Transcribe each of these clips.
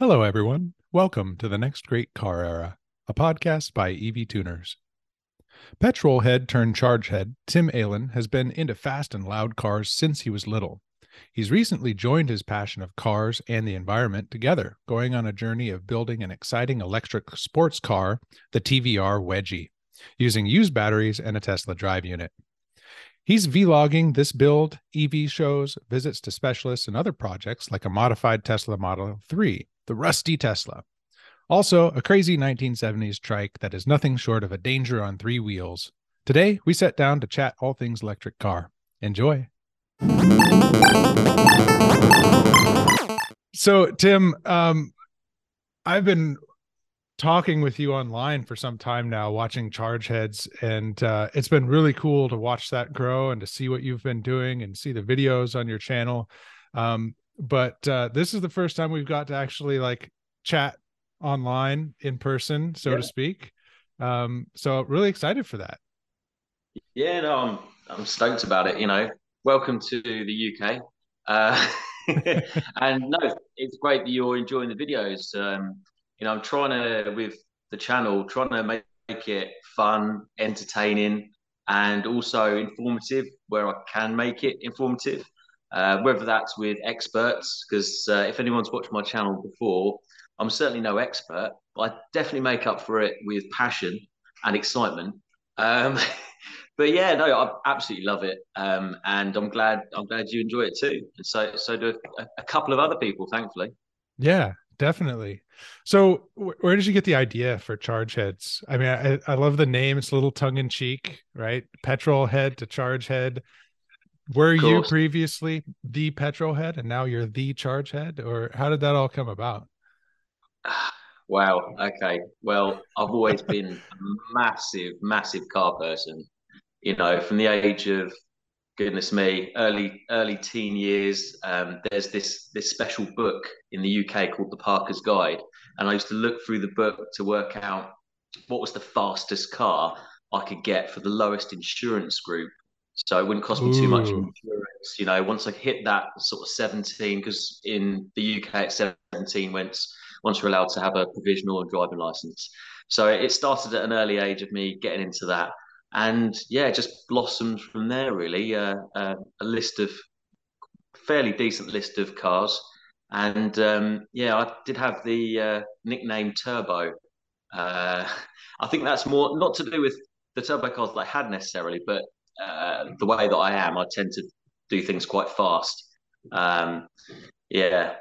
Hello, everyone. Welcome to the Next Great Car Era, a podcast by EV Tuners. Petrol head turned charge head, Tim Aylen has been into fast and loud cars since he was little. He's recently joined his passion of cars and the environment together, going on a journey of building an exciting electric sports car, the TVR Wedgie, using used batteries and a Tesla drive unit. He's vlogging this build, EV shows, visits to specialists, and other projects like a modified Tesla Model 3, the Rusty Tesla. Also, a crazy 1970s trike that is nothing short of a danger on three wheels. Today, we sat down to chat all things electric car. Enjoy. So, Tim, um, I've been talking with you online for some time now, watching Charge Heads, and uh, it's been really cool to watch that grow and to see what you've been doing and see the videos on your channel. Um, but uh, this is the first time we've got to actually like chat online in person, so yeah. to speak. Um, so really excited for that. Yeah, no, I'm I'm stoked about it. You know, welcome to the UK. Uh, and no, it's great that you're enjoying the videos. Um, you know, I'm trying to with the channel, trying to make, make it fun, entertaining, and also informative where I can make it informative. Uh, whether that's with experts, because uh, if anyone's watched my channel before, I'm certainly no expert, but I definitely make up for it with passion and excitement. Um, but yeah, no, I absolutely love it, um, and I'm glad I'm glad you enjoy it too. And so so do a, a couple of other people, thankfully. Yeah, definitely. So, where did you get the idea for charge heads? I mean, I, I love the name. It's a little tongue in cheek, right? Petrol head to charge head. Were you previously the petrol head and now you're the charge head, or how did that all come about? Wow. Okay. Well, I've always been a massive, massive car person. You know, from the age of goodness me, early early teen years. Um, there's this this special book in the UK called the Parker's Guide, and I used to look through the book to work out what was the fastest car I could get for the lowest insurance group. So it wouldn't cost me Ooh. too much insurance. You know, once I hit that sort of 17, because in the UK at 17, once once you're allowed to have a provisional and driving license. So it started at an early age of me getting into that and yeah, just blossomed from there. Really, uh, uh, a list of fairly decent list of cars, and um, yeah, I did have the uh, nickname Turbo. Uh, I think that's more not to do with the turbo cars that I had necessarily, but uh, the way that I am, I tend to do things quite fast. Um, yeah,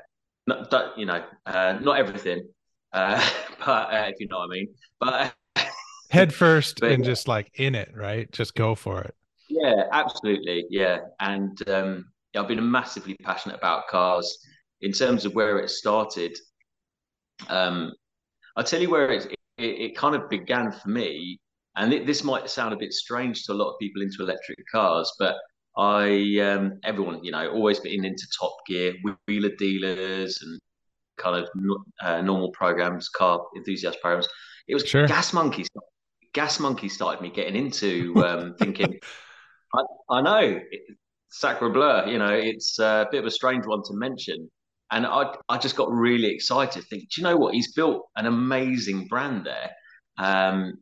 not, you know, uh, not everything, but if you know what I mean. But head first but, and just like in it, right? Just go for it. Yeah, absolutely. Yeah. And um, yeah, I've been massively passionate about cars in terms of where it started. Um, I'll tell you where it, it, it kind of began for me. And it, this might sound a bit strange to a lot of people into electric cars, but I, um, everyone, you know, always been into Top Gear, wheeler dealers, and kind of uh, normal programs, car enthusiast programs. It was sure. Gas Monkeys Gas Monkey started me getting into um, thinking, I, I know, Sacre Bleu, you know, it's a bit of a strange one to mention. And I, I just got really excited. Think, do you know what? He's built an amazing brand there. Um,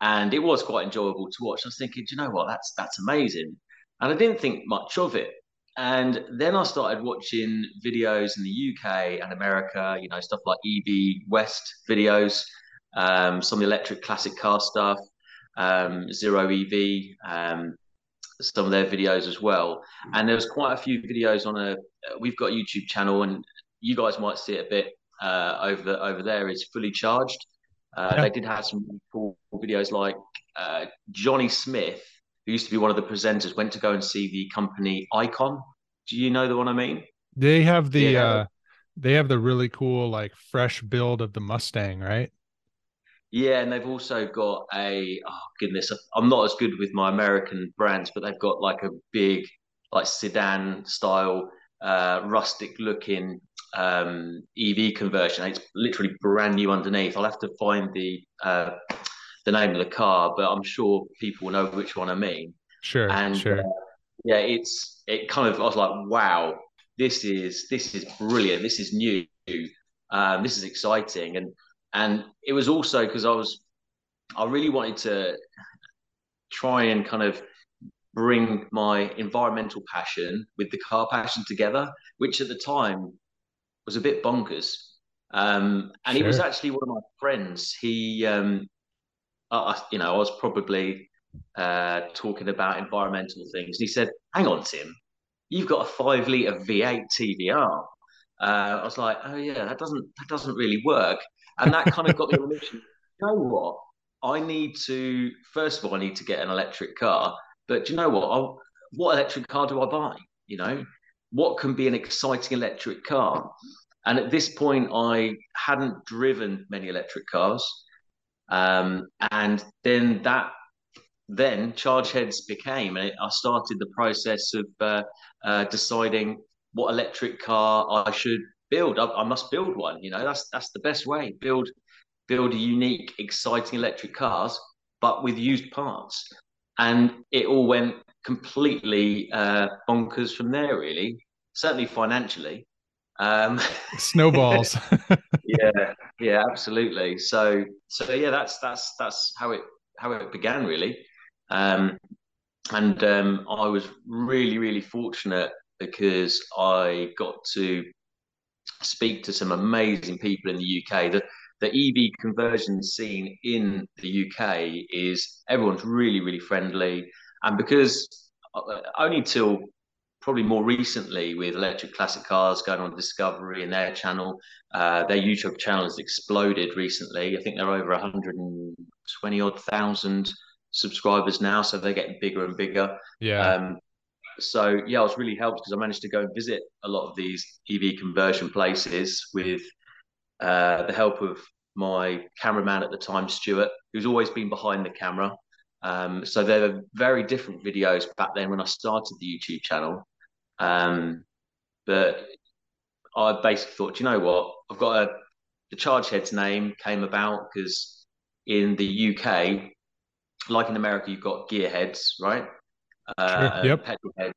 and it was quite enjoyable to watch. I was thinking, do you know what? That's that's amazing. And I didn't think much of it. And then I started watching videos in the UK and America, you know, stuff like EV West videos um, some electric classic car stuff, um, Zero EV, um, some of their videos as well. And there was quite a few videos on a. We've got a YouTube channel, and you guys might see it a bit uh, over over there. Is fully charged. Uh, yeah. They did have some cool videos like uh, Jonny Smith, who used to be one of the presenters, went to go and see the company Icon. Do you know the one I mean? They have the yeah. uh they have the really cool like fresh build of the Mustang, right? Yeah, and they've also got a oh goodness, I'm not as good with my American brands, but they've got like a big like sedan style, uh, rustic looking um, EV conversion. It's literally brand new underneath. I'll have to find the uh, the name of the car, but I'm sure people will know which one I mean. Sure, and sure. Uh, yeah, it's it kind of I was like, wow, this is this is brilliant. This is new. Um, this is exciting, and and it was also because I was I really wanted to try and kind of bring my environmental passion with the car passion together, which at the time was a bit bonkers. Um, and sure. it was actually one of my friends. He, um, I, you know, I was probably uh, talking about environmental things. And He said, "Hang on, Tim, you've got a five liter V8 TVR." Uh, I was like, "Oh yeah, that doesn't that doesn't really work," and that kind of got me on mission. You know what? I need to first of all, I need to get an electric car. But do you know what? I'll, what electric car do I buy? You know, what can be an exciting electric car? And at this point, I hadn't driven many electric cars. Um, and then that, then Chargeheads became, and I started the process of uh, uh, deciding what electric car I should build. I, I, must build one. You know, that's that's the best way. Build build unique, exciting electric cars, but with used parts. And it all went completely uh, bonkers from there. Really, certainly financially. Um, Snowballs. yeah, yeah, absolutely. So, so yeah, that's that's that's how it how it began really. Um, and um, I was really really fortunate because I got to speak to some amazing people in the UK. The the EV conversion scene in the UK is everyone's really really friendly, and because uh, only till probably more recently with electric classic cars going on Discovery and their channel. Uh, their YouTube channel has exploded recently. I think they're over 120 odd thousand subscribers now, so they're getting bigger and bigger. Yeah. Um, so yeah, I was really helped because I managed to go and visit a lot of these EV conversion places with uh, the help of my cameraman at the time, Stuart, who's always been behind the camera. Um, so there were very different videos back then when I started the YouTube channel. Um, but I basically thought, you know what? I've got a the charge heads name came about because in the UK, like in America, you've got gearheads, right? Uh. Yep. Petrol head.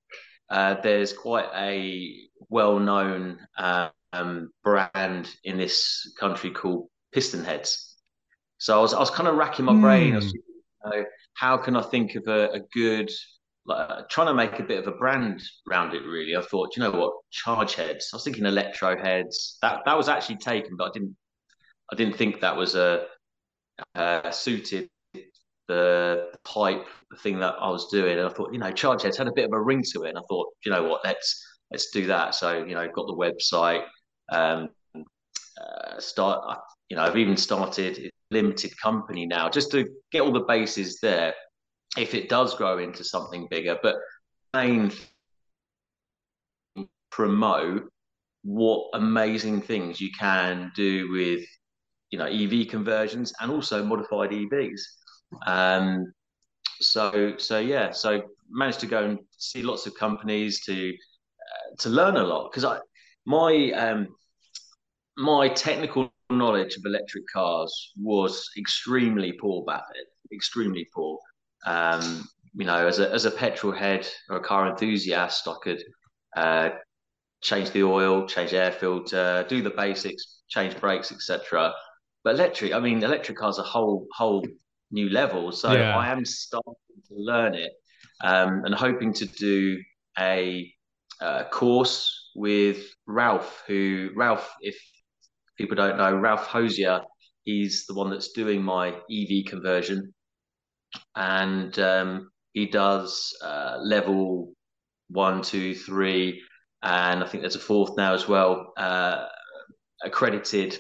Uh, there's quite a well-known um, brand in this country called Piston Heads. So I was I was kind of racking my brain. Mm. Was, you know, how can I think of a, a good like trying to make a bit of a brand around it really? I thought you know what? Charge heads. I was thinking electro heads. That that was actually taken but i didn't i didn't think that was a uh, suited the pipe the thing that i was doing. And i thought you know charge heads had a bit of a ring to it. And i thought you know what? Let's let's do that. So you know got the website um uh, start you know i've even started a limited company now just to get all the bases there if it does grow into something bigger. But main promote what amazing things you can do with you know EV conversions and also modified EVs. Um, so so yeah, so managed to go and see lots of companies to uh, to learn a lot because I my um, my technical knowledge of electric cars was extremely poor back then, extremely poor. Um, you know, as a as a petrol head or a car enthusiast, I could uh, change the oil, change the air filter, do the basics, change brakes, etc. But electric, I mean, electric cars are whole whole new level. So yeah. I am starting to learn it um, and hoping to do a, a course with Ralph, who Ralph, if people don't know, Ralph Hosier, he's the one that's doing my EV conversion and um, he does uh, level one, two, three, and I think there's a fourth now as well. Uh, accredited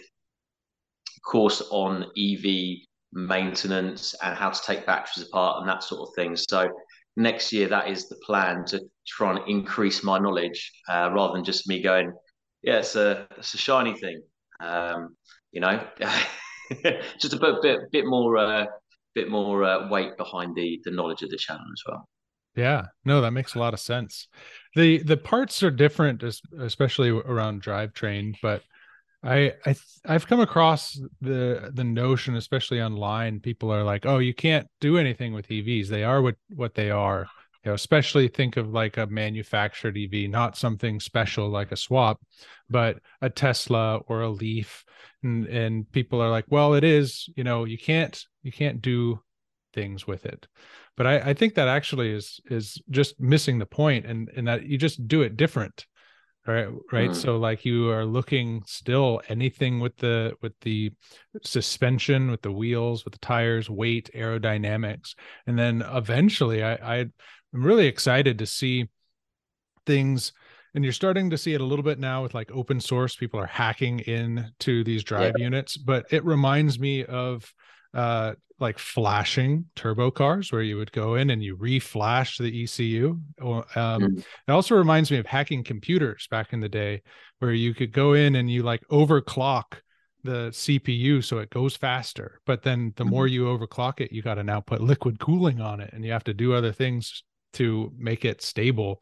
course on EV maintenance and how to take batteries apart and that sort of thing. So next year, that is the plan to try and increase my knowledge uh, rather than just me going, yeah, it's a it's a shiny thing, um, you know, just a bit bit, bit more uh, bit more uh, weight behind the the knowledge of the channel as well. Yeah, no, that makes a lot of sense. the The parts are different, especially around drivetrain. But I, I, I've come across the the notion, especially online, people are like, "Oh, you can't do anything with EVs. They are what what they are." You know especially think of like a manufactured ev not something special like a swap but a tesla or a leaf. And and people are like well it is you know you can't you can't do things with it. But i i think that actually is is just missing the point and and that you just do it different right right? Mm. so like you are looking still anything with the with the suspension with the wheels with the tires weight aerodynamics. And then eventually i, I i'm really excited to see things and you're starting to see it a little bit now with like open source people are hacking in to these drive yeah. units but it reminds me of uh like flashing turbo cars where you would go in and you reflash the ECU. Um, mm. It also reminds me of hacking computers back in the day where you could go in and you like overclock the CPU so it goes faster. But then the mm. more you overclock it, you got to now put liquid cooling on it and you have to do other things to make it stable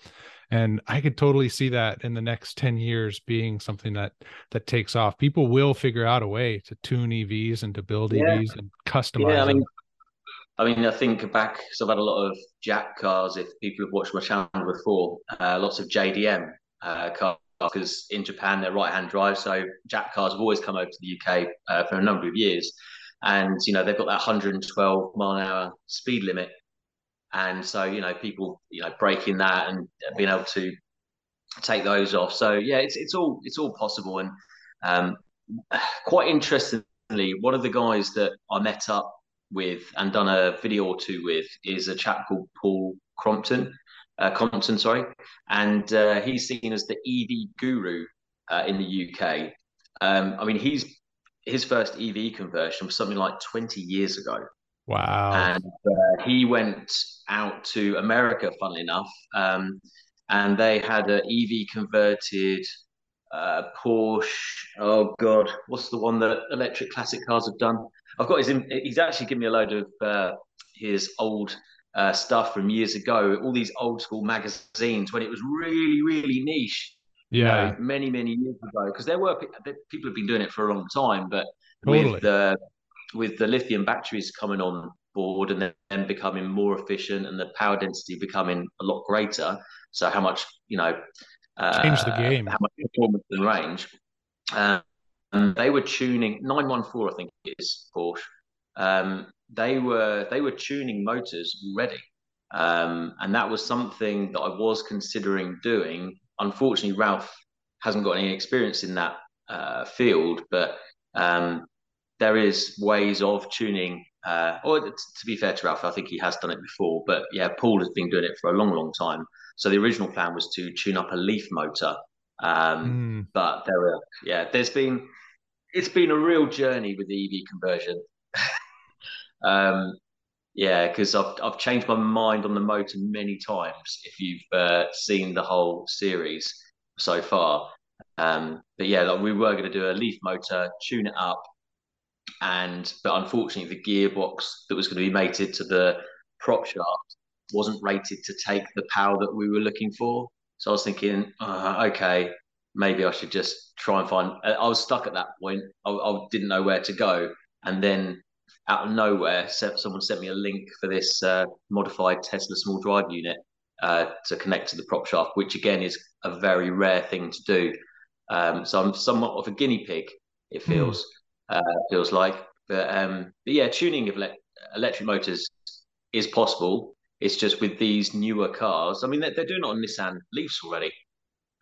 and i could totally see that in the next 10 years being something that that takes off people will figure out a way to tune evs and to build yeah. evs and customize yeah, I mean, them. I mean, I think back because I've had a lot of Jap cars. If people have watched my channel before, uh, lots of JDM uh, cars because in Japan they're right-hand drive. So Jap cars have always come over to the UK uh, for a number of years, and you know they've got that 112 mile an hour speed limit and so you know people you know breaking that and being able to take those off. So yeah, it's it's all it's all possible, and um, quite interestingly, one of the guys that I met up with and done a video or two with is a chap called Paul Crompton. Uh, Compton, sorry, and uh, he's seen as the EV guru uh, in the UK. Um, I mean, he's his first EV conversion was something like 20 years ago. Wow. And uh, he went out to America, funnily enough, um, and they had an EV converted uh, Porsche. Oh God, what's the one that electric classic cars have done? I've got his. He's actually given me a load of uh, his old uh, stuff from years ago. All these old school magazines when it was really, really niche. Yeah, you know, many, many years ago. Because there were people have been doing it for a long time, but totally. with the with the lithium batteries coming on board and then becoming more efficient and the power density becoming a lot greater. So how much you know uh, change the game, how much performance and range. Um, and they were tuning 914, I think it is Porsche. Um, they were they were tuning motors already, um, and that was something that I was considering doing. Unfortunately, Ralph hasn't got any experience in that uh, field, but um, there is ways of tuning. Uh, or to be fair to Ralph, I think he has done it before. But yeah, Paul has been doing it for a long, long time. So the original plan was to tune up a Leaf motor. Um, mm. But there are, yeah, there's been, it's been a real journey with the EV conversion. um, yeah, because I've I've changed my mind on the motor many times. If you've uh, seen the whole series so far, um, but yeah, like we were going to do a Leaf motor, tune it up, and but unfortunately the gearbox that was going to be mated to the prop shaft wasn't rated to take the power that we were looking for. So I was thinking, uh, okay, maybe I should just try and find. I was stuck at that point. I, I didn't know where to go, and then out of nowhere, someone sent me a link for this uh, modified Tesla small drive unit uh, to connect to the prop shaft, which again is a very rare thing to do. Um, so I'm somewhat of a guinea pig. It hmm. feels. Mm uh, feels like. But, um, but yeah, tuning of le- electric motors is possible. It's just with these newer cars. I mean, they're, they're doing it on Nissan Leafs already.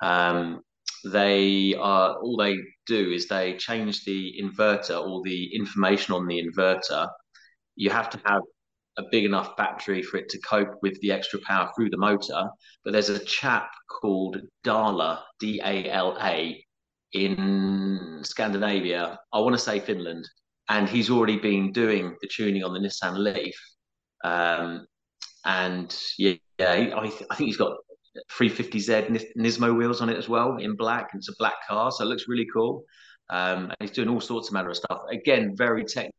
Um, they are all they do is they change the inverter or the information on the inverter. You have to have a big enough battery for it to cope with the extra power through the motor. But there's a chap called Dala, D A L A, in Scandinavia. I want to say Finland, and he's already been doing the tuning on the Nissan Leaf. Um, and yeah, yeah I, I, think he's got 350Z Nismo wheels on it as well in black. It's a black car, so it looks really cool. Um, and he's doing all sorts of matter of stuff. Again, very technical,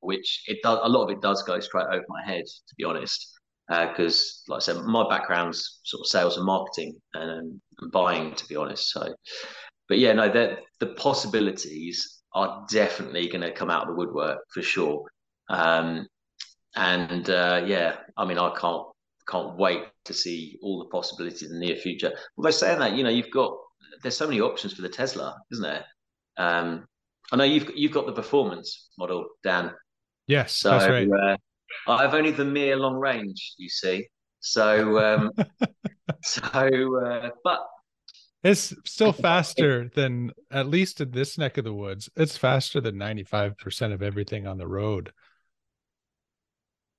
which it does. A lot of it does go straight over my head, to be honest. Because, uh, like I said, my background's sort of sales and marketing and, and buying, to be honest. So, but yeah, no, the the possibilities are definitely going to come out of the woodwork for sure. Um, and uh, yeah, I mean, I can't can't wait to see all the possibilities in the near future. Although saying that, you know, you've got there's so many options for the Tesla, isn't there? Um, I know you've you've got the performance model, Dan. Yes, So that's right. uh, I've only the mere long range, you see. So um, so uh, but It's still faster than at least in this neck of the woods. It's faster than 95% of everything on the road.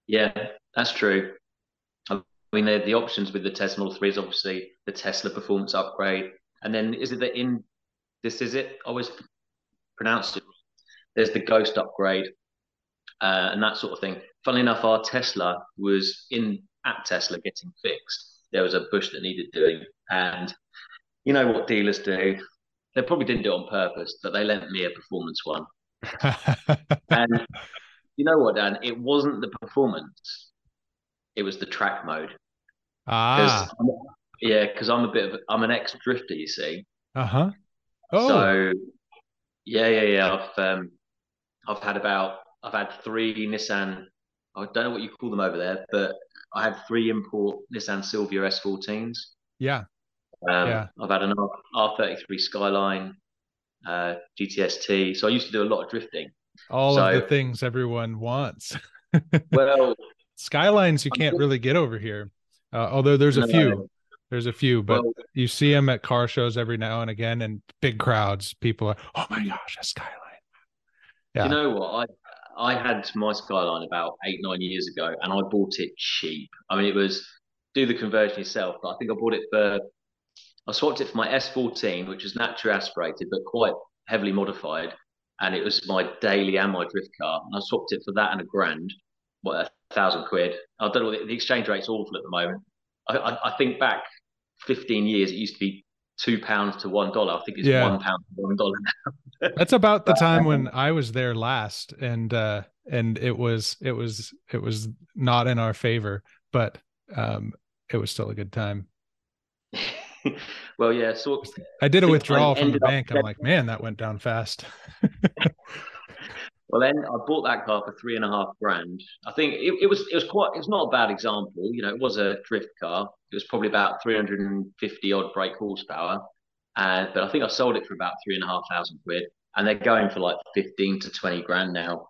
Yeah, that's true. I mean, the, the options with the Tesla Model 3 is obviously the Tesla performance upgrade. And then is it the in this is it? I always pronounced it. There's the Ghost upgrade uh, and that sort of thing. Funnily enough, our Tesla was in at Tesla getting fixed. There was a bush that needed doing. And you know what dealers do? They probably didn't do it on purpose, but they lent me a performance one. And you know what, Dan? It wasn't the performance; it was the track mode. ah, yeah, because I'm a bit of I'm an ex drifter, you see. uh-huh. Oh, So yeah, yeah, yeah. I've um, I've had about I've had three Nissan. I don't know what you call them over there, but I had three import Nissan Silvia S14s. yeah. Um, Yeah. I've had an R- R33 Skyline, uh, GTS-T. So I used to do a lot of drifting. All of the things everyone wants. Well, Skylines you can't really get over here. Uh, although there's a No. few. There's a few, but well, you see them at car shows every now and again and big crowds. People are, oh my gosh, a Skyline. Yeah. you know what? I I had my Skyline about eight nine years ago, and I bought it cheap. I mean, it was do the conversion yourself, but I think I bought it for I swapped it for my S14, which is naturally aspirated but quite heavily modified, and it was my daily and my drift car. And I swapped it for that and a grand, what a thousand quid. I don't know. The, the exchange rate's awful at the moment. I, I, I think back 15 years, it used to be two pounds to one dollar. I think it's Yeah. one pound to one dollar now. That's about the time when I was there last, and uh, and it was it was it was not in our favor, but um, it was still a good time. well, yeah. So I did a I withdrawal from the bank. I'm like, man, that went down fast. Well, then I bought that car for three and a half grand. I think it, it was it was quite it's not a bad example. You know, it was a drift car. It was probably about 350 odd brake horsepower, and but I think I sold it for about three and a half thousand quid, and they're going for like 15 to 20 grand now.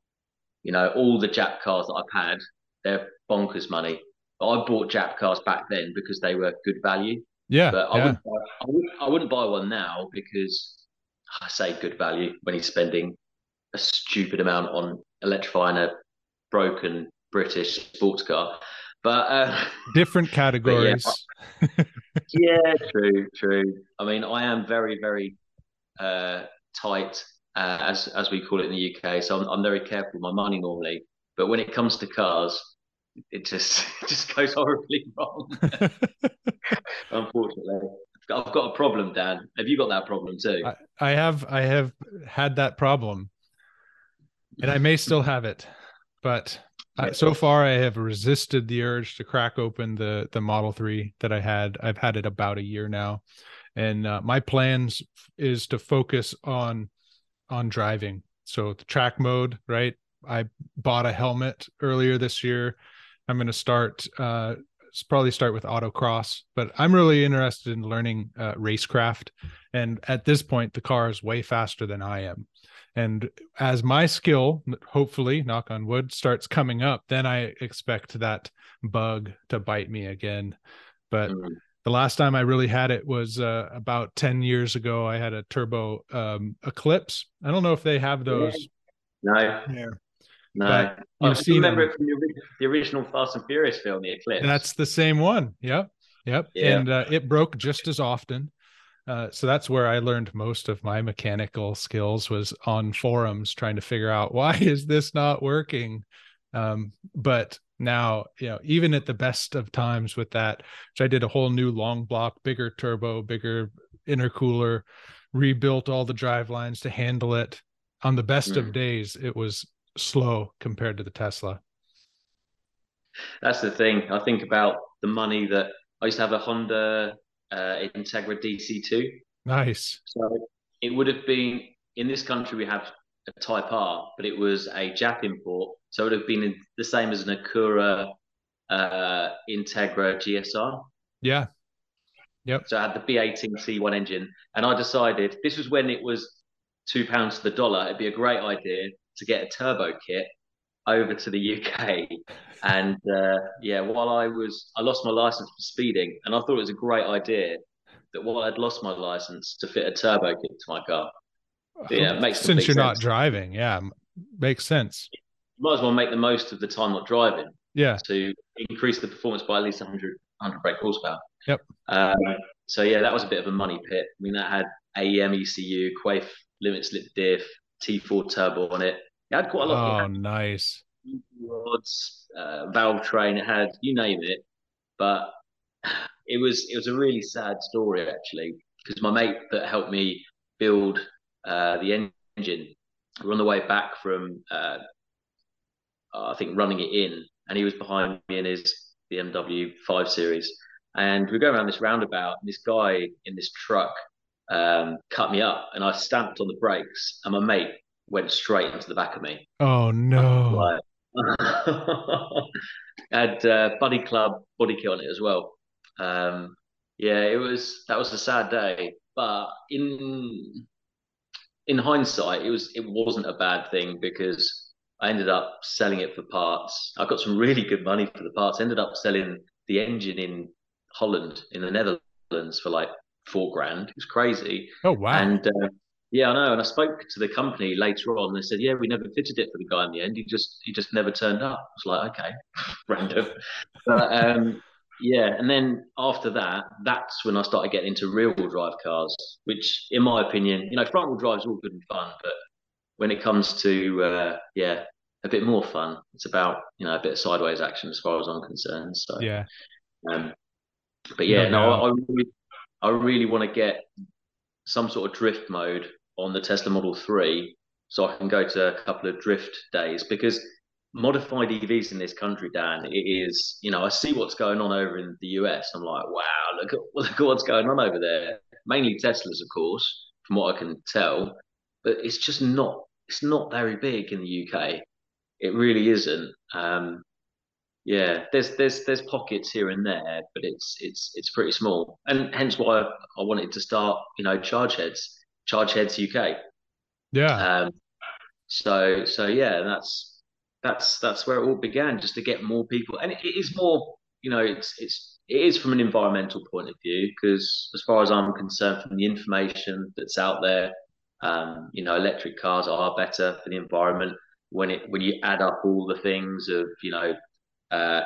You know, all the Jap cars that I've had, they're bonkers money. But I bought Jap cars back then because they were good value. Yeah, But I yeah, wouldn't, buy, I, wouldn't, I wouldn't buy one now because I say good value when he's spending a stupid amount on electrifying a broken British sports car. But uh, different categories. yeah, true, true. I mean, I am very, very uh, tight, uh, as as we call it in the UK. So I'm, I'm very careful with my money normally. But when it comes to cars, it just it just goes horribly wrong. Unfortunately, I've got a problem, Dan. Have you got that problem too? I, I have I have had that problem, and I may still have it, but uh, so far I have resisted the urge to crack open the the Model Three that I had. I've had it about a year now, and uh, my plans is to focus on on driving. So the track mode, right? I bought a helmet earlier this year. I'm going to start uh, probably start with autocross, but I'm really interested in learning uh, racecraft. And at this point, the car is way faster than I am. And as my skill, hopefully, knock on wood, starts coming up, then I expect that bug to bite me again. But Mm. the last time I really had it was uh, about 10 years ago. I had a turbo um, Eclipse. I don't know if they have those. No, Yeah. No. But I you've still seen remember it from the, the original Fast and Furious film, The Eclipse. That's the same one. Yep. Yep. Yeah. And uh, it broke just as often. Uh, so that's where I learned most of my mechanical skills was on forums trying to figure out why is this not working. Um, but now, you know, even at the best of times with that, which I did a whole new long block, bigger turbo, bigger intercooler, rebuilt all the drive lines to handle it. On the best of Mm. days, it was slow compared to the Tesla. That's the thing. I think about the money that I used to have a Honda uh, Integra DC2. Nice. So it would have been in this country we have a Type R, but it was a Jap import. So it would have been the same as an Acura uh, Integra GSR. Yeah. Yep. So I had the B18 C1 engine, and I decided this was when it was two pounds to the dollar. It'd be a great idea to get a turbo kit over to the UK. And uh, yeah, while I was, I lost my license for speeding, and I thought it was a great idea that while I'd lost my license to fit a turbo kit to my car. Yeah, it makes since you're sense. not driving. Yeah, makes sense. You might as well make the most of the time not driving. Yeah. To increase the performance by at least 100, 100 brake horsepower. Yep. Um, so yeah, that was a bit of a money pit. I mean, that had AEM ECU, Quaife limit slip diff, T4 turbo on it. It had quite a lot. Oh, nice. Rods, uh, valve train. It had you name it, but it was it was a really sad story actually because my mate that helped me build uh, the engine, we are on the way back from uh, I think running it in, and he was behind me in his BMW 5 Series, and we're going around this roundabout, and this guy in this truck um, cut me up, and I stamped on the brakes, and my mate went straight into the back of me. Oh no! had uh, Buddy Club body kit on it as well. Um, yeah, it was that was a sad day, but in in hindsight, it was it wasn't a bad thing because I ended up selling it for parts. I got some really good money for the parts. I ended up selling the engine in Holland, in the Netherlands, for like four grand. It was crazy. Oh wow! And uh, yeah, I know. And I spoke to the company later on, and they said, "Yeah, we never fitted it for the guy in the end. He just he just never turned up." I was like, "Okay, random." But um, yeah, and then after that, that's when I started getting into rear wheel drive cars, which, in my opinion, you know, front wheel drive is all good and fun, but when it comes to uh, yeah, a bit more fun, it's about you know a bit of sideways action as far as I'm concerned. So yeah. Um, but yeah, no, I, I really, I really want to get some sort of drift mode on the Tesla Model 3 so I can go to a couple of drift days because modified EVs in this country, Dan, it is, you know, I see what's going on over in the US. I'm like, wow, look at, look at what's going on over there. Mainly Teslas, of course, from what I can tell, but it's just not, it's not very big in the UK. It really isn't. Um, yeah, there's there's there's pockets here and there, but it's it's it's pretty small, and hence why I, I wanted to start, you know, Charge Heads, Charge Heads UK. Yeah. Um. So so yeah, that's that's that's where it all began, just to get more people, and it, it is more, you know, it's it's it is from an environmental point of view because as far as I'm concerned, from the information that's out there, um, you know, electric cars are better for the environment when it when you add up all the things of you know uh,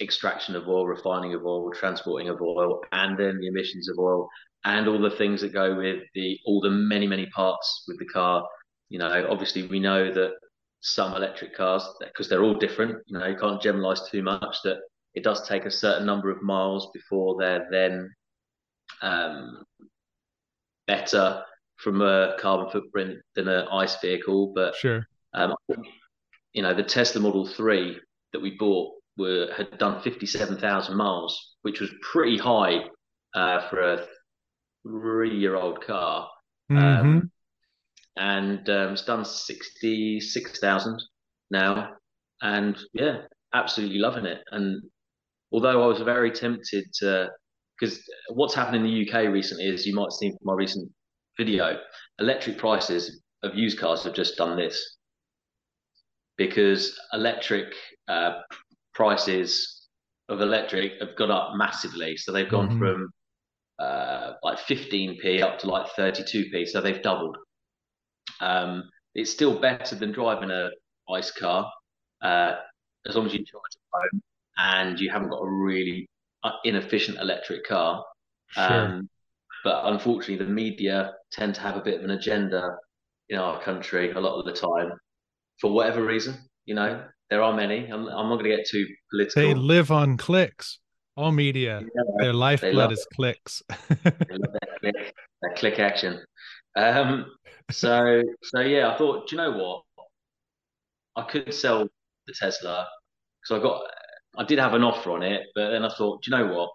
extraction of oil, refining of oil, transporting of oil, and then the emissions of oil, and all the things that go with the all the many many parts with the car. You know, obviously we know that some electric cars, because they're all different. You know, you can't generalize too much. That it does take a certain number of miles before they're then um, better from a carbon footprint than an ICE vehicle. But sure, um, you know, the Tesla Model Three that we bought were had done 57,000 miles, which was pretty high uh, for a three-year-old car. Mm-hmm. Um, and um, it's done 66,000 now. And yeah, absolutely loving it. And although I was very tempted to, because what's happened in the UK recently is you might have seen from my recent video, electric prices of used cars have just done this because electric uh, prices of electric have gone up massively. So they've gone mm-hmm. from uh, like 15p up to like 32p. So they've doubled. Um, it's still better than driving a ice car uh, as long as you charge at home and you haven't got a really uh, inefficient electric car. Sure. Um, but unfortunately, the media tend to have a bit of an agenda in our country a lot of the time for whatever reason. You know, there are many. I'm, I'm not going to get too political. They live on clicks. All media, yeah, their lifeblood is it. clicks. that, click, that click action. Um, so, so yeah, I thought, do you know what? I could sell the Tesla because I got, I did have an offer on it, but then I thought, do you know what?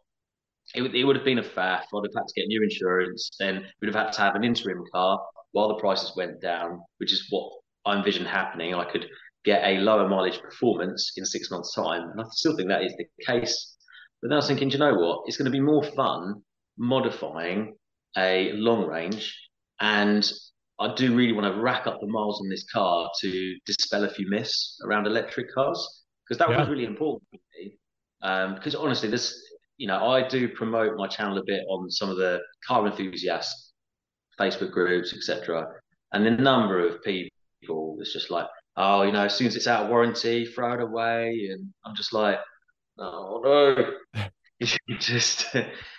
It, it would have been a faff. I'd have had to get new insurance. Then we'd have had to have an interim car while the prices went down, which is what I envisioned happening. I could get a lower mileage performance in six months' time. And I still think that is the case. But then I was thinking, do you know what? It's going to be more fun modifying a long range. And I do really want to rack up the miles on this car to dispel a few myths around electric cars because that yeah. was really important for me. Um, because honestly, this, you know, I do promote my channel a bit on some of the car enthusiasts, Facebook groups, etc. And the number of people is just like, oh, you know, as soon as it's out of warranty, throw it away. And I'm just like, oh no. you just,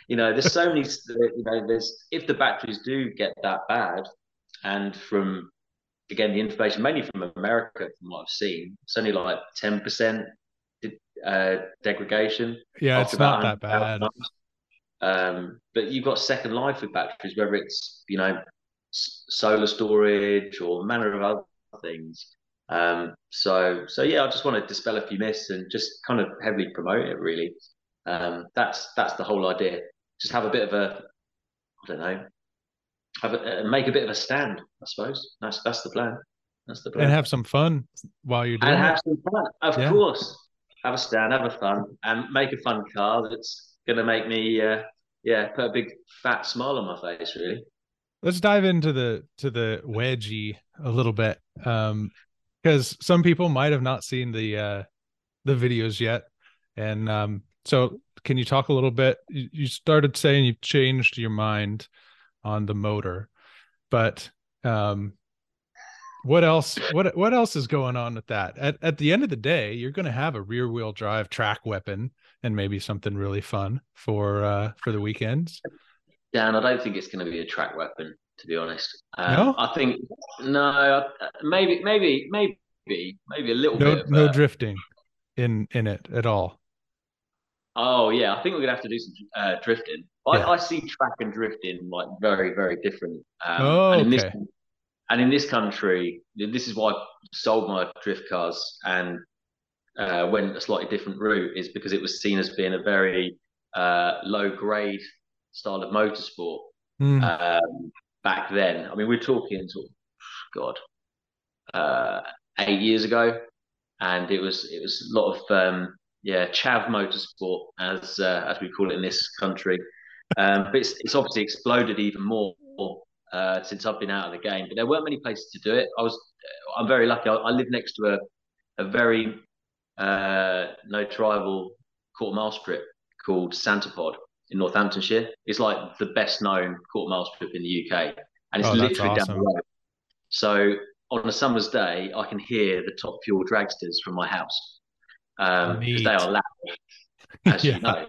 you know, there's so many, you know, there's, if the batteries do get that bad, and from, again, the information mainly from America, from what I've seen, it's only like 10% uh, degradation. Yeah, it's not that bad. Um, but you've got second life with batteries, whether it's, you know, solar storage or manner of other things. Um, so, so yeah, I just want to dispel a few myths and just kind of heavily promote it. Really, um, that's that's the whole idea. Just have a bit of a, I don't know, have a, uh, make a bit of a stand. I suppose that's that's the plan. That's the plan. And have some fun while you're doing and it. have some fun, of yeah. course. Have a stand, have a fun, and make a fun car that's going to make me, uh, yeah, put a big fat smile on my face. Really. Let's dive into the to the wedgie a little bit. Um, because some people might have not seen the uh the videos yet. And um so can you talk a little bit? You started saying you changed your mind on the motor but um what else what what else is going on with that? At, at the end of the day you're going to have a rear wheel drive track weapon and maybe something really fun for uh for the weekends. Dan i don't think it's going to be a track weapon to be honest. Um, no? I think no, maybe, maybe, maybe, maybe a little no, bit. no drifting in in it at all. Oh yeah, I think we're gonna have to do some uh, drifting. I, yeah. I, see track and drifting like very, very different. Um, oh, and in okay. This, and in this country, this is why I sold my drift cars and uh, went a slightly different route. Is because it was seen as being a very uh, low grade style of motorsport. Mm. Um, back then. I mean, we're talking sort God, uh, eight years ago, and it was it was a lot of um, yeah chav motorsport as uh, as we call it in this country. Um, but it's, it's obviously exploded even more uh, since I've been out of the game. But there weren't many places to do it. I was I'm very lucky. I, I live next to a a very uh, no tribal quarter mile strip called Santa Pod, in Northamptonshire. It's like the best known quarter mile strip in the UK, and it's oh, literally awesome. down the road. So on a summer's day, I can hear the top fuel dragsters from my house because um, they are loud, as yeah. you know.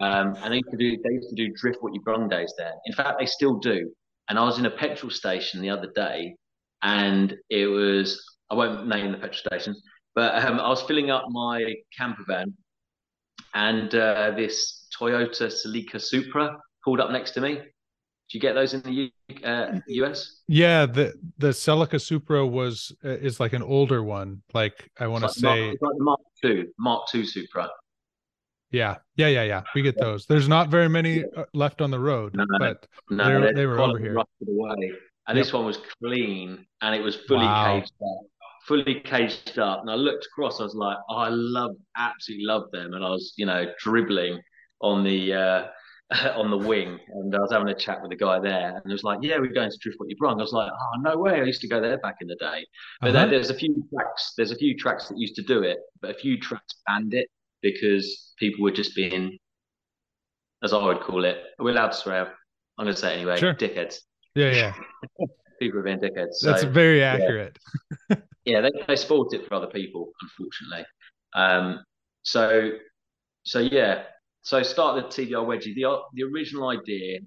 Um, and they used to do they used to do drift what you brung days there. In fact, they still do. And I was in a petrol station the other day, and it was I won't name the petrol station, but um, I was filling up my camper van, and uh, this Toyota Celica Supra pulled up next to me. Do you get those in the uh, US? Yeah, the the Celica Supra was uh, is like an older one. Like I want to like say, Mark, like Mark II, Mark II Supra. Yeah, yeah, yeah, yeah. We get those. There's not very many uh, left on the road, no, but no, they were over here. Away. And yep. this one was clean, and it was fully wow. caged up, fully caged up. And I looked across. I was like, oh, I love, absolutely love them. And I was, you know, dribbling on the uh, on the wing, and I was having a chat with a guy there, and it was like, "Yeah, we're going to Drift What You Brung." I was like, "Oh, no way! I used to go there back in the day." But uh-huh. there, there's a few tracks. There's a few tracks that used to do it, but a few tracks banned it because people were just being, as I would call it, we're allowed to swear. I'm going to say anyway. Sure. Dickheads. Yeah, yeah. people are being dickheads. That's very accurate. yeah, yeah they, they spoiled it for other people, unfortunately. Um, so, so yeah, so start the TVR wedgie. The the original idea,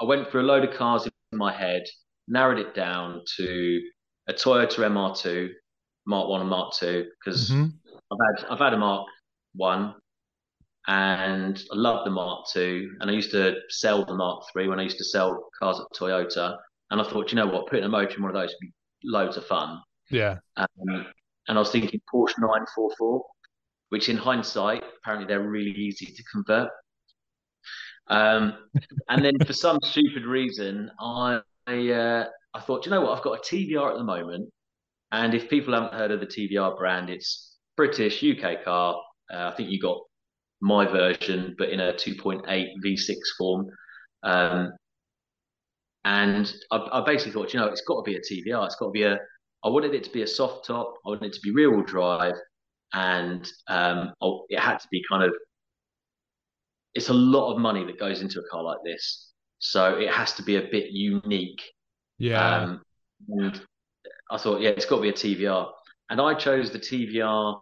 I went through a load of cars in my head, narrowed it down to a Toyota MR2, Mark One and Mark Two, because mm-hmm. I've had I've had a Mark One, and I love the Mark Two, and I used to sell the Mark Three when I used to sell cars at Toyota, and I thought, you know what, putting a motor in one of those would be loads of fun. Yeah. Um, and I was thinking Porsche 944 which in hindsight, apparently they're really easy to convert. Um, and then for some stupid reason, I I, uh, I thought, you know what, I've got a TVR at the moment, And if people haven't heard of the TVR brand, it's British UK car. Uh, I think you got my version, but in a 2.8 V6 form. Um, and I, I, basically thought, you know, it's got to be a TVR. It's got to be a. I wanted it to be a soft top. I wanted it to be rear wheel drive, and um, oh, it had to be kind of. It's a lot of money that goes into a car like this, so it has to be a bit unique. Yeah. Um, and I thought, yeah, it's got to be a TVR, and I chose the TVR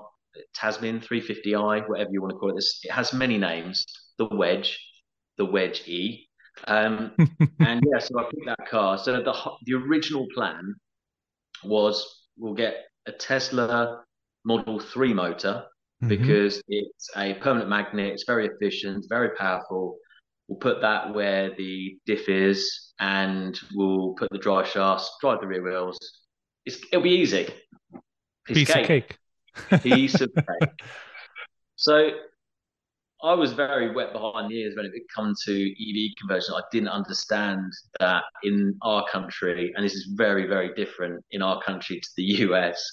Tasmin 350i, whatever you want to call it. This it has many names. The Wedge, the Wedge E, um, and yeah, so I picked that car. So the the original plan was we'll get a Tesla Model 3 motor mm-hmm. because it's a permanent magnet, it's very efficient, very powerful. We'll put that where the diff is and we'll put the drive shafts, drive the rear wheels. It's, it'll be easy. Piece cake. of cake. Piece of cake. So I was very wet behind the ears when it come to EV conversion. I didn't understand that in our country, and this is very, very different in our country to the US.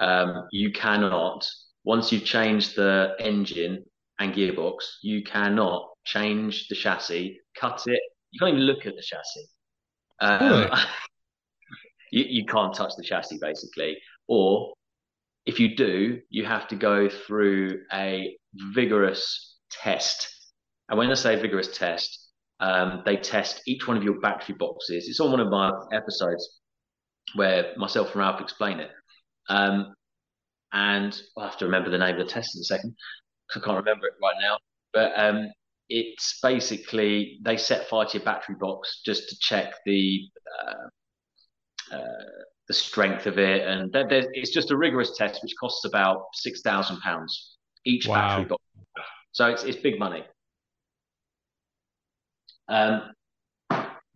Um, you cannot, once you've changed the engine and gearbox, you cannot change the chassis, cut it. You can't even look at the chassis. Um, really? you, you can't touch the chassis basically. Or if you do, you have to go through a vigorous test. And when I say vigorous test, um, they test each one of your battery boxes. It's on one of my episodes where myself and Ralph explain it. Um, and I'll have to remember the name of the test in a second I can't remember it right now. But um, it's basically they set fire to your battery box just to check the uh, uh, the strength of it, and it's just a rigorous test which costs about six thousand pounds each wow. battery box. So it's it's big money. Um,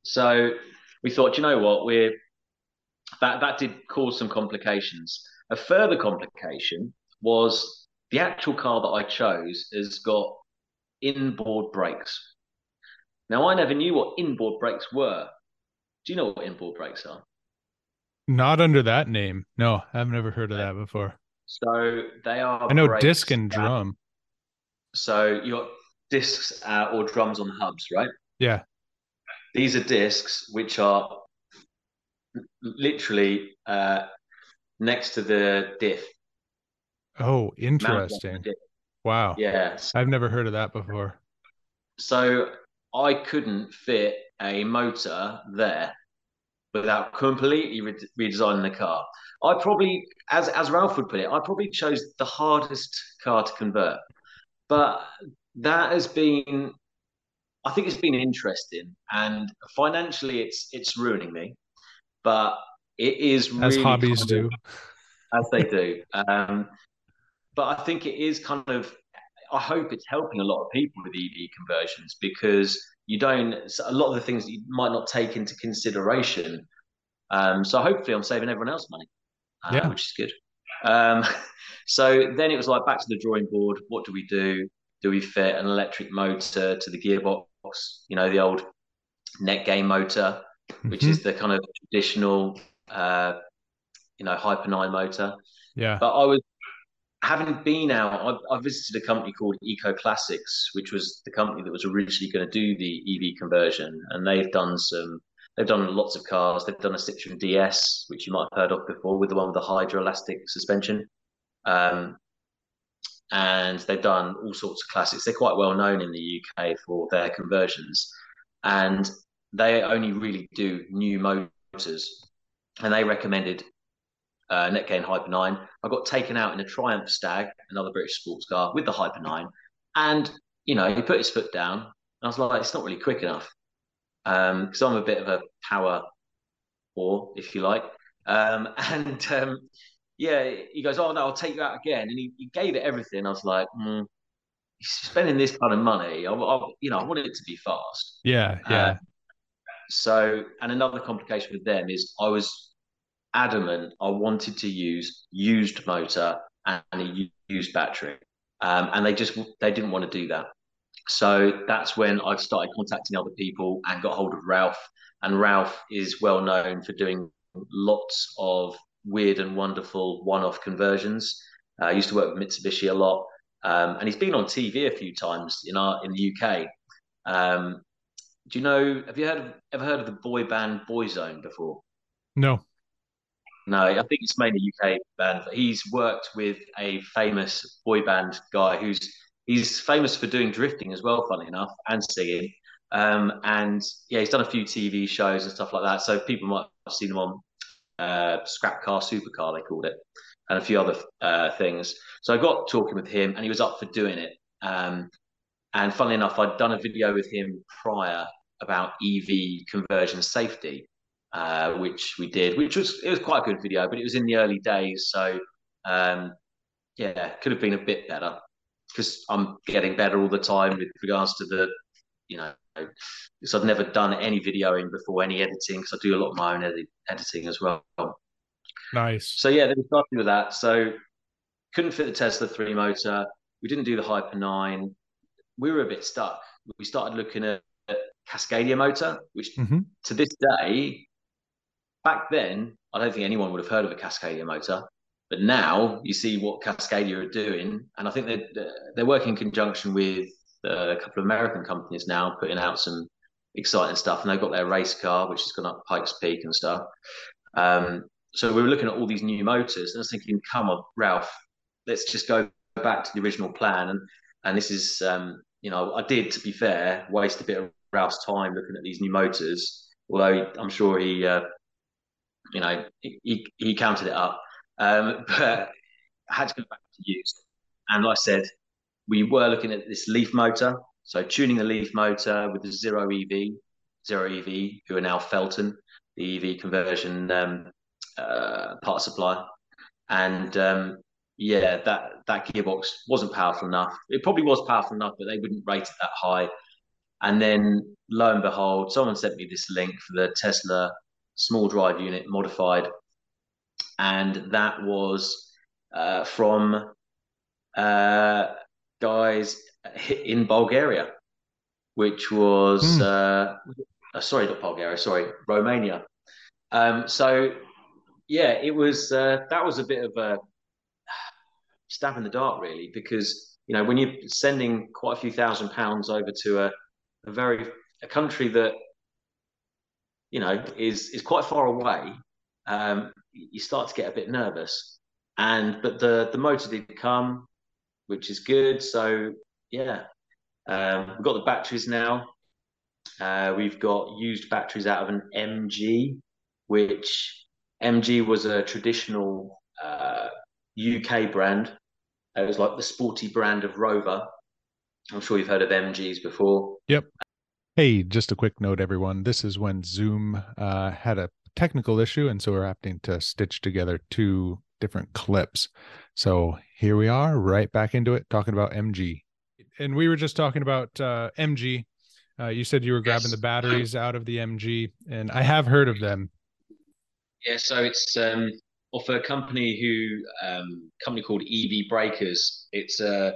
so we thought, you know what, we're that that did cause some complications. A further complication was the actual car that I chose has got inboard brakes. Now I never knew what inboard brakes were. Do you know what inboard brakes are? Not under that name. No, I've never heard of that before. So they are. I know disc and drum. So your discs uh, or drums on the hubs, right? Yeah. These are discs which are literally uh, next to the diff. Oh, interesting. Wow. Yes. I've never heard of that before. So I couldn't fit a motor there without completely re- redesigning the car. I probably, as as Ralph would put it, I probably chose the hardest car to convert. But that has been, I think it's been interesting, and financially, it's it's ruining me. But it is really as hobbies do, as they do. Um, but I think it is kind of. I hope it's helping a lot of people with EV conversions because you don't a lot of the things you might not take into consideration. Um, so hopefully, I'm saving everyone else money, uh, yeah. which is good. Um, so then it was like back to the drawing board. What do we do? Do we fit an electric motor to the gearbox? You know, the old Netgain motor, which mm-hmm. is the kind of traditional, uh, you know, Hyper 9 motor. Yeah. But I was having been out, I, I, visited a company called Eco Classics, which was the company that was originally going to do the EV conversion, and they've done some. They've done lots of cars. They've done a Citroen DS, which you might have heard of before, with the one with the hydroelastic suspension. Um, and they've done all sorts of classics. They're quite well known in the UK for their conversions, and they only really do new motors. And they recommended uh, Netgain Hyper 9. I got taken out in a Triumph Stag, another British sports car, with the Hyper 9. And, you know, he put his foot down. I was like, it's not really quick enough. Because um, I'm a bit of a power whore, if you like. Um, and um, yeah, he goes, oh no, I'll take you out again, and he, he gave it everything. I was like, mm, spending this kind of money, I, I, you know, I wanted it to be fast. Yeah, yeah. Uh, so, and another complication with them is I was adamant I wanted to use used motor and a used battery, um, and they just they didn't want to do that. So that's when I started contacting other people and got hold of Ralph. And Ralph is well known for doing lots of weird and wonderful one-off conversions. Uh, I used to work with Mitsubishi a lot, um, and he's been on TV a few times in our in the UK. Um, do you know? Have you heard of, ever heard of the boy band Boyzone before? No. No, I think it's mainly UK band. He's worked with a famous boy band guy who's he's famous for doing drifting as well, funny enough, and singing. Um, and yeah, he's done a few TV shows and stuff like that. So people might have seen him on uh, Scrap Car Supercar, they called it, and a few other uh, things. So I got talking with him, and he was up for doing it. Um, and funnily enough, I'd done a video with him prior about EV conversion safety, uh, which we did, which was it was quite a good video, but it was in the early days, so um, yeah, could have been a bit better because I'm getting better all the time with regards to the, you know, because I've never done any videoing before, any editing, because I do a lot of my own edi- editing as well. Nice. So yeah, then we started with that. So couldn't fit the Tesla three motor. We didn't do the Hyper nine. We were a bit stuck. We started looking at Cascadia motor, which Mhm. to this day, back then, I don't think anyone would have heard of a Cascadia motor. But now you see what Cascadia are doing, and I think they're they're working in conjunction with uh, a couple of American companies now, putting out some exciting stuff. And they've got their race car, which has gone up Pikes Peak and stuff. Um, so we were looking at all these new motors, and I was thinking, come on, Ralph, let's just go back to the original plan. And and this is, um, you know, I did, to be fair, waste a bit of Ralph's time looking at these new motors. Although I'm sure he, uh, you know, he, he counted it up. Um, but I had to go back to used. And like I said, we were looking at this Leaf motor. So tuning the Leaf motor with the Zero EV, Zero EV, who are now Fellten, the EV conversion um, uh, part supply. And um, yeah, that that gearbox wasn't powerful enough. It probably was powerful enough, but they wouldn't rate it that high. And then lo and behold, someone sent me this link for the Tesla small drive unit modified and that was uh, from uh, guys in Bulgaria, which was Hmm. uh, uh, sorry, not Bulgaria, sorry, Romania. Um, so yeah, it was uh, that was a bit of a stab in the dark, really, because you know when you're sending quite a few thousand pounds over to a, a very a country that you know is is quite far away um, you start to get a bit nervous. And but the the motor did come, which is good. So yeah, um, we've got the batteries now. Uh, we've got used batteries out of an MG, which MG was a traditional uh, UK brand. It was like the sporty brand of Rover. I'm sure you've heard of MGs before. Yep. Hey, just a quick note, everyone. This is when Zoom uh, had a technical issue, and so we're having to stitch together two different clips. So here we are, right back into it, talking about MG. And we were just talking about uh, MG. Uh, you said you were grabbing Yes. the batteries out of the MG, and I have heard of them. Yeah, so it's um, off a company who um, company called EV Breakers. It's uh,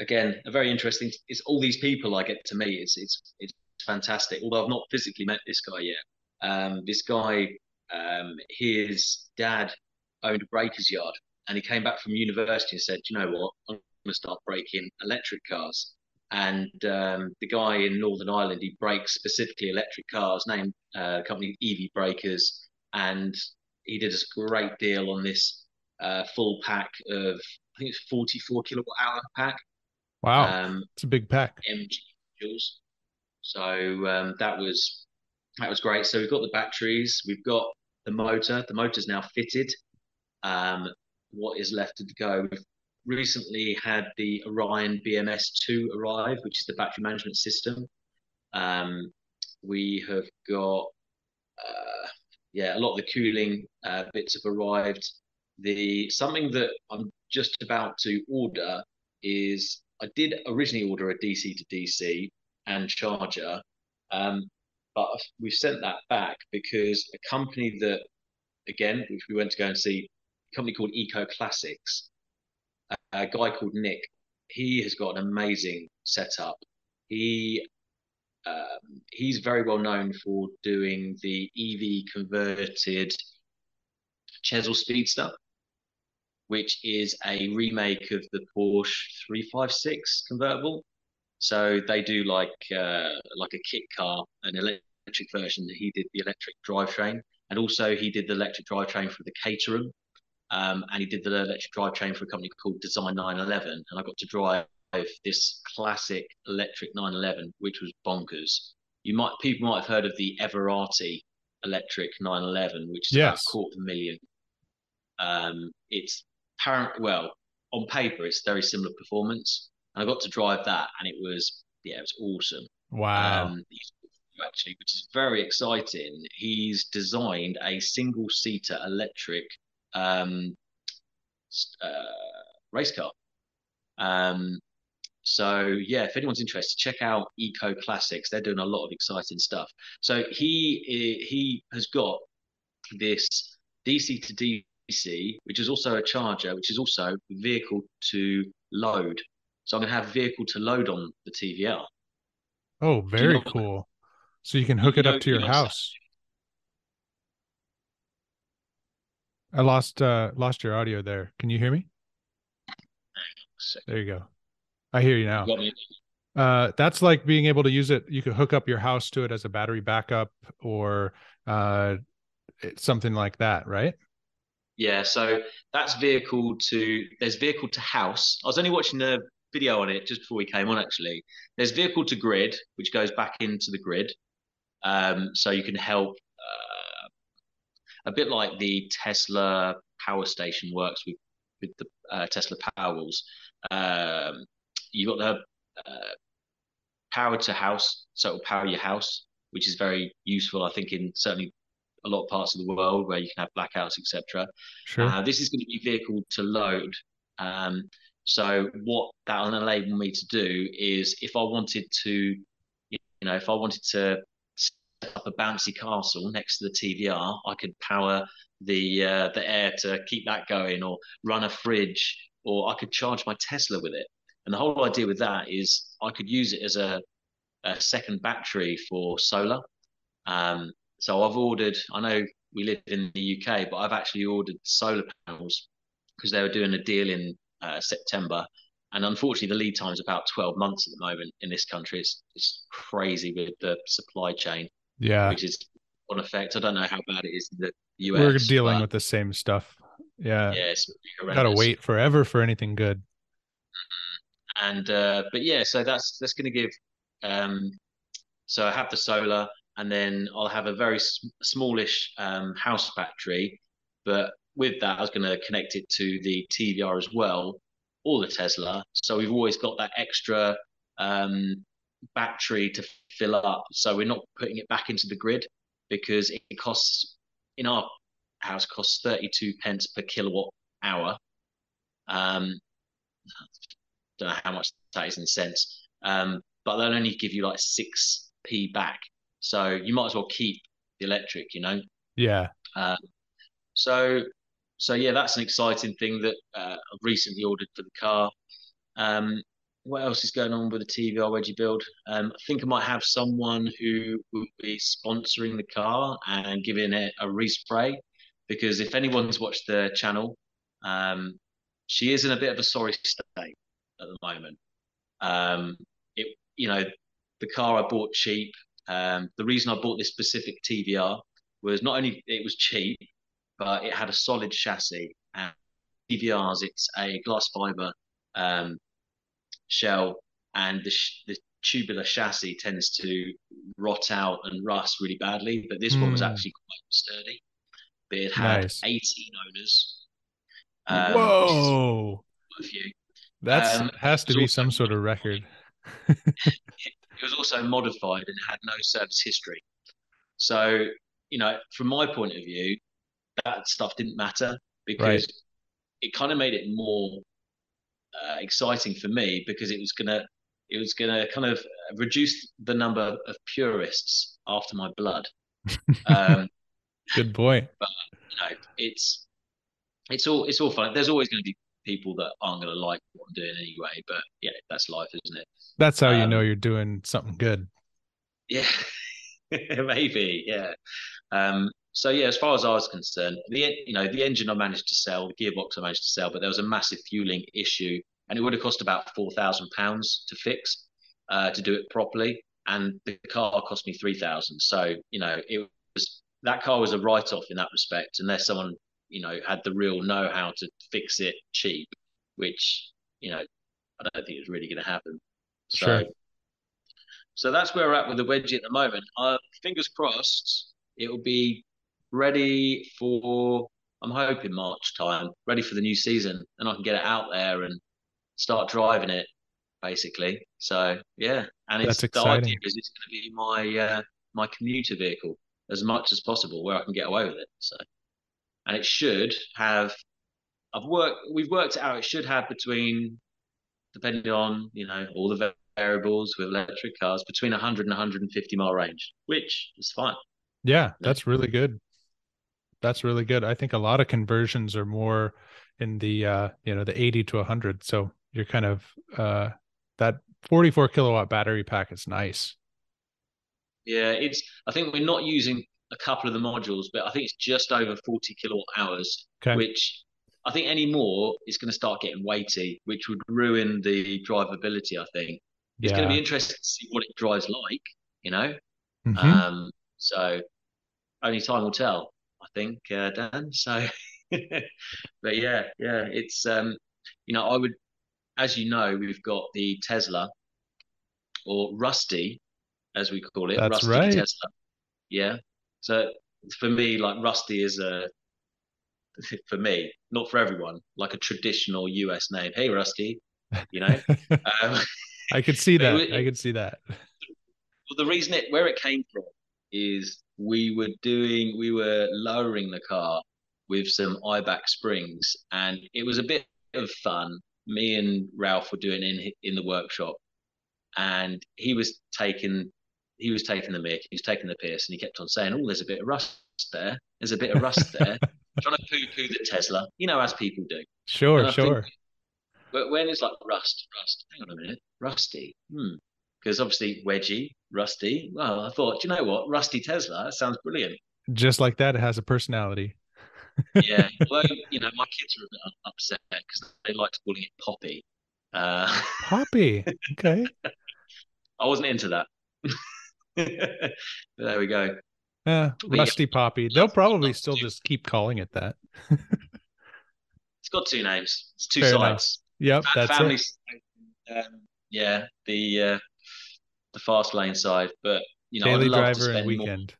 again a very interesting. It's all these people I get to meet. It's it's it's fantastic. Although I've not physically met this guy yet. Um, this guy, um, his dad owned a breakers yard, and he came back from university and said, "You know what? I'm going to start breaking electric cars." And um, the guy in Northern Ireland, he breaks specifically electric cars, named uh, company EV Breakers, and he did a great deal on this uh, full pack of I think it's 44 kilowatt hour pack. Wow, Um, it's a big pack. MG modules. So um, that was that was great. So we've got the batteries, we've got the motor. The motor's now fitted. Um, what is left to go? We've recently had the Orion BMS2 arrive, which is the battery management system. Um, we have got uh, yeah, a lot of the cooling uh, bits have arrived. The something that I'm just about to order is I did originally order a DC to DC and charger, um, but we've sent that back because a company that, again, which we went to go and see, a company called Eco Classics, a, a guy called Nick, he has got an amazing setup. He um, he's very well known for doing the EV converted Chesil Speedster, which is a remake of the Porsche 356 convertible. So they do like uh, like a kit car, an electric version. He did the electric drivetrain, and also he did the electric drivetrain for the Caterham, um, and he did the electric drivetrain for a company called Design 911. And I got to drive this classic electric 911, which was bonkers. You might people might have heard of the Everrati electric 911, which is yes. about a quarter of a million. Um, it's apparent well on paper, it's very similar performance. And I got to drive that, and it was yeah, it was awesome. Wow. Um, actually, which is very exciting. He's designed a single seater electric um, uh, race car. Um, so yeah, if anyone's interested, check out Eco Classics. They're doing a lot of exciting stuff. So he he has got this DC to DC, which is also a charger, which is also vehicle to load. So I'm going to have vehicle to load on the TVR. Oh, very you know cool. So you can hook you it up to your house. I lost uh lost your audio there. Can you hear me? There you go. I hear you now. Uh, that's like being able to use it. You could hook up your house to it as a battery backup or uh, something like that, right? Yeah. So that's vehicle to. There's vehicle to house. I was only watching the video on it just before we came on. Actually, there's vehicle to grid, which goes back into the grid, um, so you can help. Uh, a bit like the Tesla power station works with with the uh, Tesla Powerwalls. Um, you've got the uh, power to house, so it'll power your house, which is very useful, I think, in certainly a lot of parts of the world where you can have blackouts, etc. Sure. Uh, this is going to be vehicle to load. Um, so what that will enable me to do is, if I wanted to, you know, if I wanted to set up a bouncy castle next to the TVR, I could power the uh, the air to keep that going, or run a fridge, or I could charge my Tesla with it. And the whole idea with that is I could use it as a, a second battery for solar. Um, so I've ordered, I know we live in the UK, but I've actually ordered solar panels because they were doing a deal in uh, September. And unfortunately, the lead time is about 12 months at the moment in this country. It's, it's crazy with the supply chain. Yeah. Which is on effect. I don't know how bad it is in the US. We're dealing with the same stuff. Yeah. Yeah. Gotta wait forever for anything good. And uh, but yeah, so that's that's going to give. Um, so I have the solar, and then I'll have a very smallish um, house battery, but with that, I was going to connect it to the TVR as well, or the Tesla. So we've always got that extra um, battery to fill up. So we're not putting it back into the grid because it costs in our house costs 32 pence per kilowatt hour. Um, don't know how much that is in cents, um, but they'll only give you like six p back. So you might as well keep the electric, you know. Yeah. Um, so so yeah, that's an exciting thing that uh, I've recently ordered for the car. Um, what else is going on with the TVR wedgie build? Um, I think I might have someone who will be sponsoring the car and giving it a respray because if anyone's watched the channel, um, she is in a bit of a sorry state at the moment. Um, it, you know, the car I bought cheap. Um, the reason I bought this specific TVR was not only it was cheap, but it had a solid chassis. And TVRs, it's a glass fiber um, shell, and the, sh- the tubular chassis tends to rot out and rust really badly. But this mm. one was hmm. actually quite sturdy. But it had nice. 18 owners. Um, Whoa! A few. That um, has to be some sort of record. it was also modified and had no service history. So, you know, from my point of view, that stuff didn't matter because right. it kind of made it more uh, exciting for me because it was gonna it was gonna kind of reduce the number of purists after my blood. Um, Good point. But you know, it's it's all it's all fun. There's always going to be people that aren't going to like what I'm doing anyway. But yeah, that's life, isn't it? That's how um, you know you're doing something good. Yeah, maybe. Yeah. Um, so yeah, as far as I was concerned, the you know the engine I managed to sell, the gearbox I managed to sell, but there was a massive fueling issue, and it would have cost about four thousand pounds to fix, uh, to do it properly, and the car cost me three thousand. So you know it was that car was a write off in that respect, unless someone you know had the real know how to fix it cheap, which you know I don't think it's really going to happen. So, Sure. so that's where we're at with the wedgie at the moment. Uh, fingers crossed, it will be ready for. I'm hoping March time, ready for the new season, and I can get it out there and start driving it, basically. So yeah, and it's the idea is it's going to be my uh, my commuter vehicle as much as possible, where I can get away with it. So, and it should have. I've worked. We've worked it out. It should have between, depending on you know all the variables with electric cars, between 100 and 150 mile range, which is fine. Yeah, that's really good. That's really good. I think a lot of conversions are more in the uh, you know, the 80 to 100. So you're kind of uh that 44 kilowatt battery pack is nice. Yeah, it's. I think we're not using a couple of the modules, but I think it's just over 40 kilowatt hours, Okay. which I think any more is going to start getting weighty, which would ruin the drivability. I think it's going to be interesting to see what it drives like, you know. Mhm. Um, so only time will tell, I think, uh, Dan. So, but yeah, yeah, it's um, you know, I would, as you know, we've got the Tesla or Rusty, as we call it, That's Rusty right. Tesla. Yeah. So for me, like Rusty is a for me, not for everyone, like a traditional US name. Hey, Rusty, you know. Um, I could see But it that. I could see that. well, the reason it where it came from is we were doing we were lowering the car with some Eibach springs, and it was a bit of fun. Me and Ralph were doing in in the workshop, and he was taking he was taking the mic, he was taking the piss, and he kept on saying, "Oh, there's a bit of rust there. There's a bit of rust there." Trying to poo-poo the Tesla, you know, as people do. Sure, I think- sure. But when it's like rust, rust, hang on a minute, rusty, hmm. Because obviously wedgie, rusty. Well, I thought, you know what, rusty Tesla, that sounds brilliant. Just like that, it has a personality. Yeah. well, you know, my kids are a bit upset because they liked calling it Poppy. Uh, Poppy. Okay. I wasn't into that. there we go. Yeah, But yeah. Rusty Poppy. They'll probably still just keep calling it that. It's got two names. It's two Fair enough. sides. Yep, Fa- that's family it. side, um, yeah, the uh, the fast lane side. But you know, Daily I'd love to driver and spend more weekend.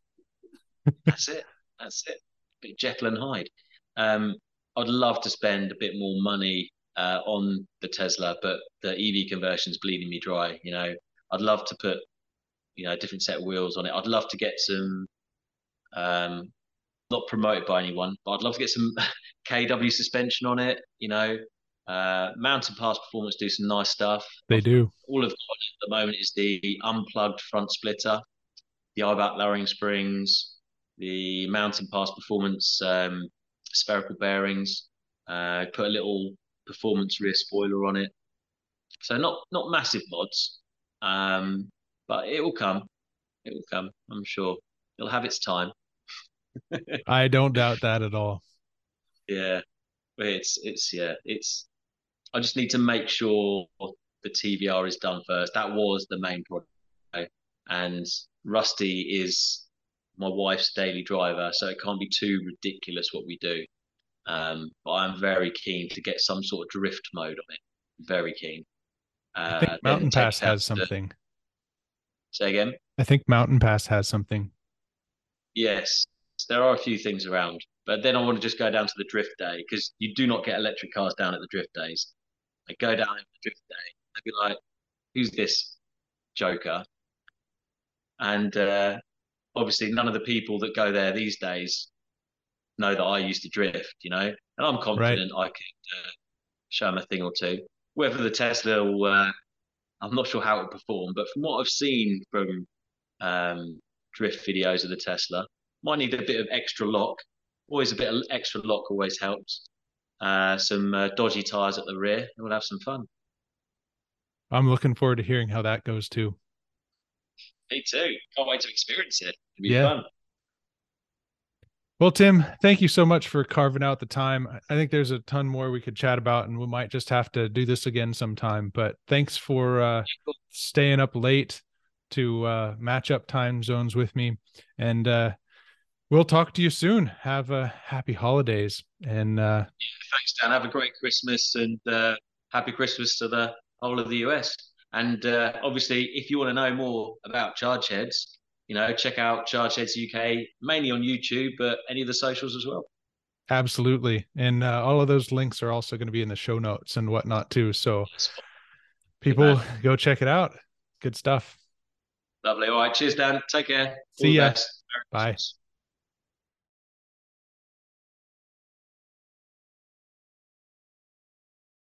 That's it. That's it. Bit Jekyll and Hyde. Um, I'd love to spend a bit more money uh, on the Tesla, but the EV conversion's bleeding me dry. You know, I'd love to put, you know, a different set of wheels on it. I'd love to get some, um, not promoted by anyone, but I'd love to get some KW suspension on it. You know, uh, Mountain Pass Performance do some nice stuff. They do. All of at the moment is the unplugged front splitter, the Eibach lowering springs, the Mountain Pass Performance um, spherical bearings. Uh, put a little performance rear spoiler on it. So not not massive mods, um, but it will come. It will come. I'm sure it'll have its time. I don't doubt that at all. Yeah, it's it's yeah it's. I just need to make sure the TVR is done first. That was the main project, and Rusty is my wife's daily driver, so it can't be too ridiculous what we do. Um, but I'm very keen to get some sort of drift mode on it. Very keen. Uh, Mountain Pass has something. Say again. I think Mountain Pass has something. Yes, there are a few things around, but then I want to just go down to the drift day because you do not get electric cars down at the drift days. I go down at the drift day, I'd be like, "Who's this joker?" And uh, obviously, none of the people that go there these days know that I used to drift, you know. And I'm confident I could uh, show them a thing or two. Whether the Tesla will, uh, I'm not sure how it will perform, but from what I've seen from um, drift videos of the Tesla, might need a bit of extra lock. Always a bit of extra lock always helps. Uh, some uh, dodgy tires at the rear, and we'll have some fun. I'm looking forward to hearing how that goes too. Me too. Can't wait to experience it. It'll be Yeah. fun. Well, Tim, thank you so much for carving out the time. I think there's a ton more we could chat about, and we might just have to do this again sometime. But thanks for uh, staying up late to uh, match up time zones with me. And uh, we'll talk to you soon. Have a happy holidays. And uh, yeah, thanks, Dan. Have a great Christmas and uh, happy Christmas to the whole of the US. And uh, obviously, if you want to know more about charge heads, you know, check out Charge Heads UK, mainly on YouTube, but any of the socials as well. Absolutely. And uh, all of those links are also going to be in the show notes and whatnot too. So people go check it out. Good stuff. Lovely. All right. Cheers, Dan. Take care. See ya. Bye.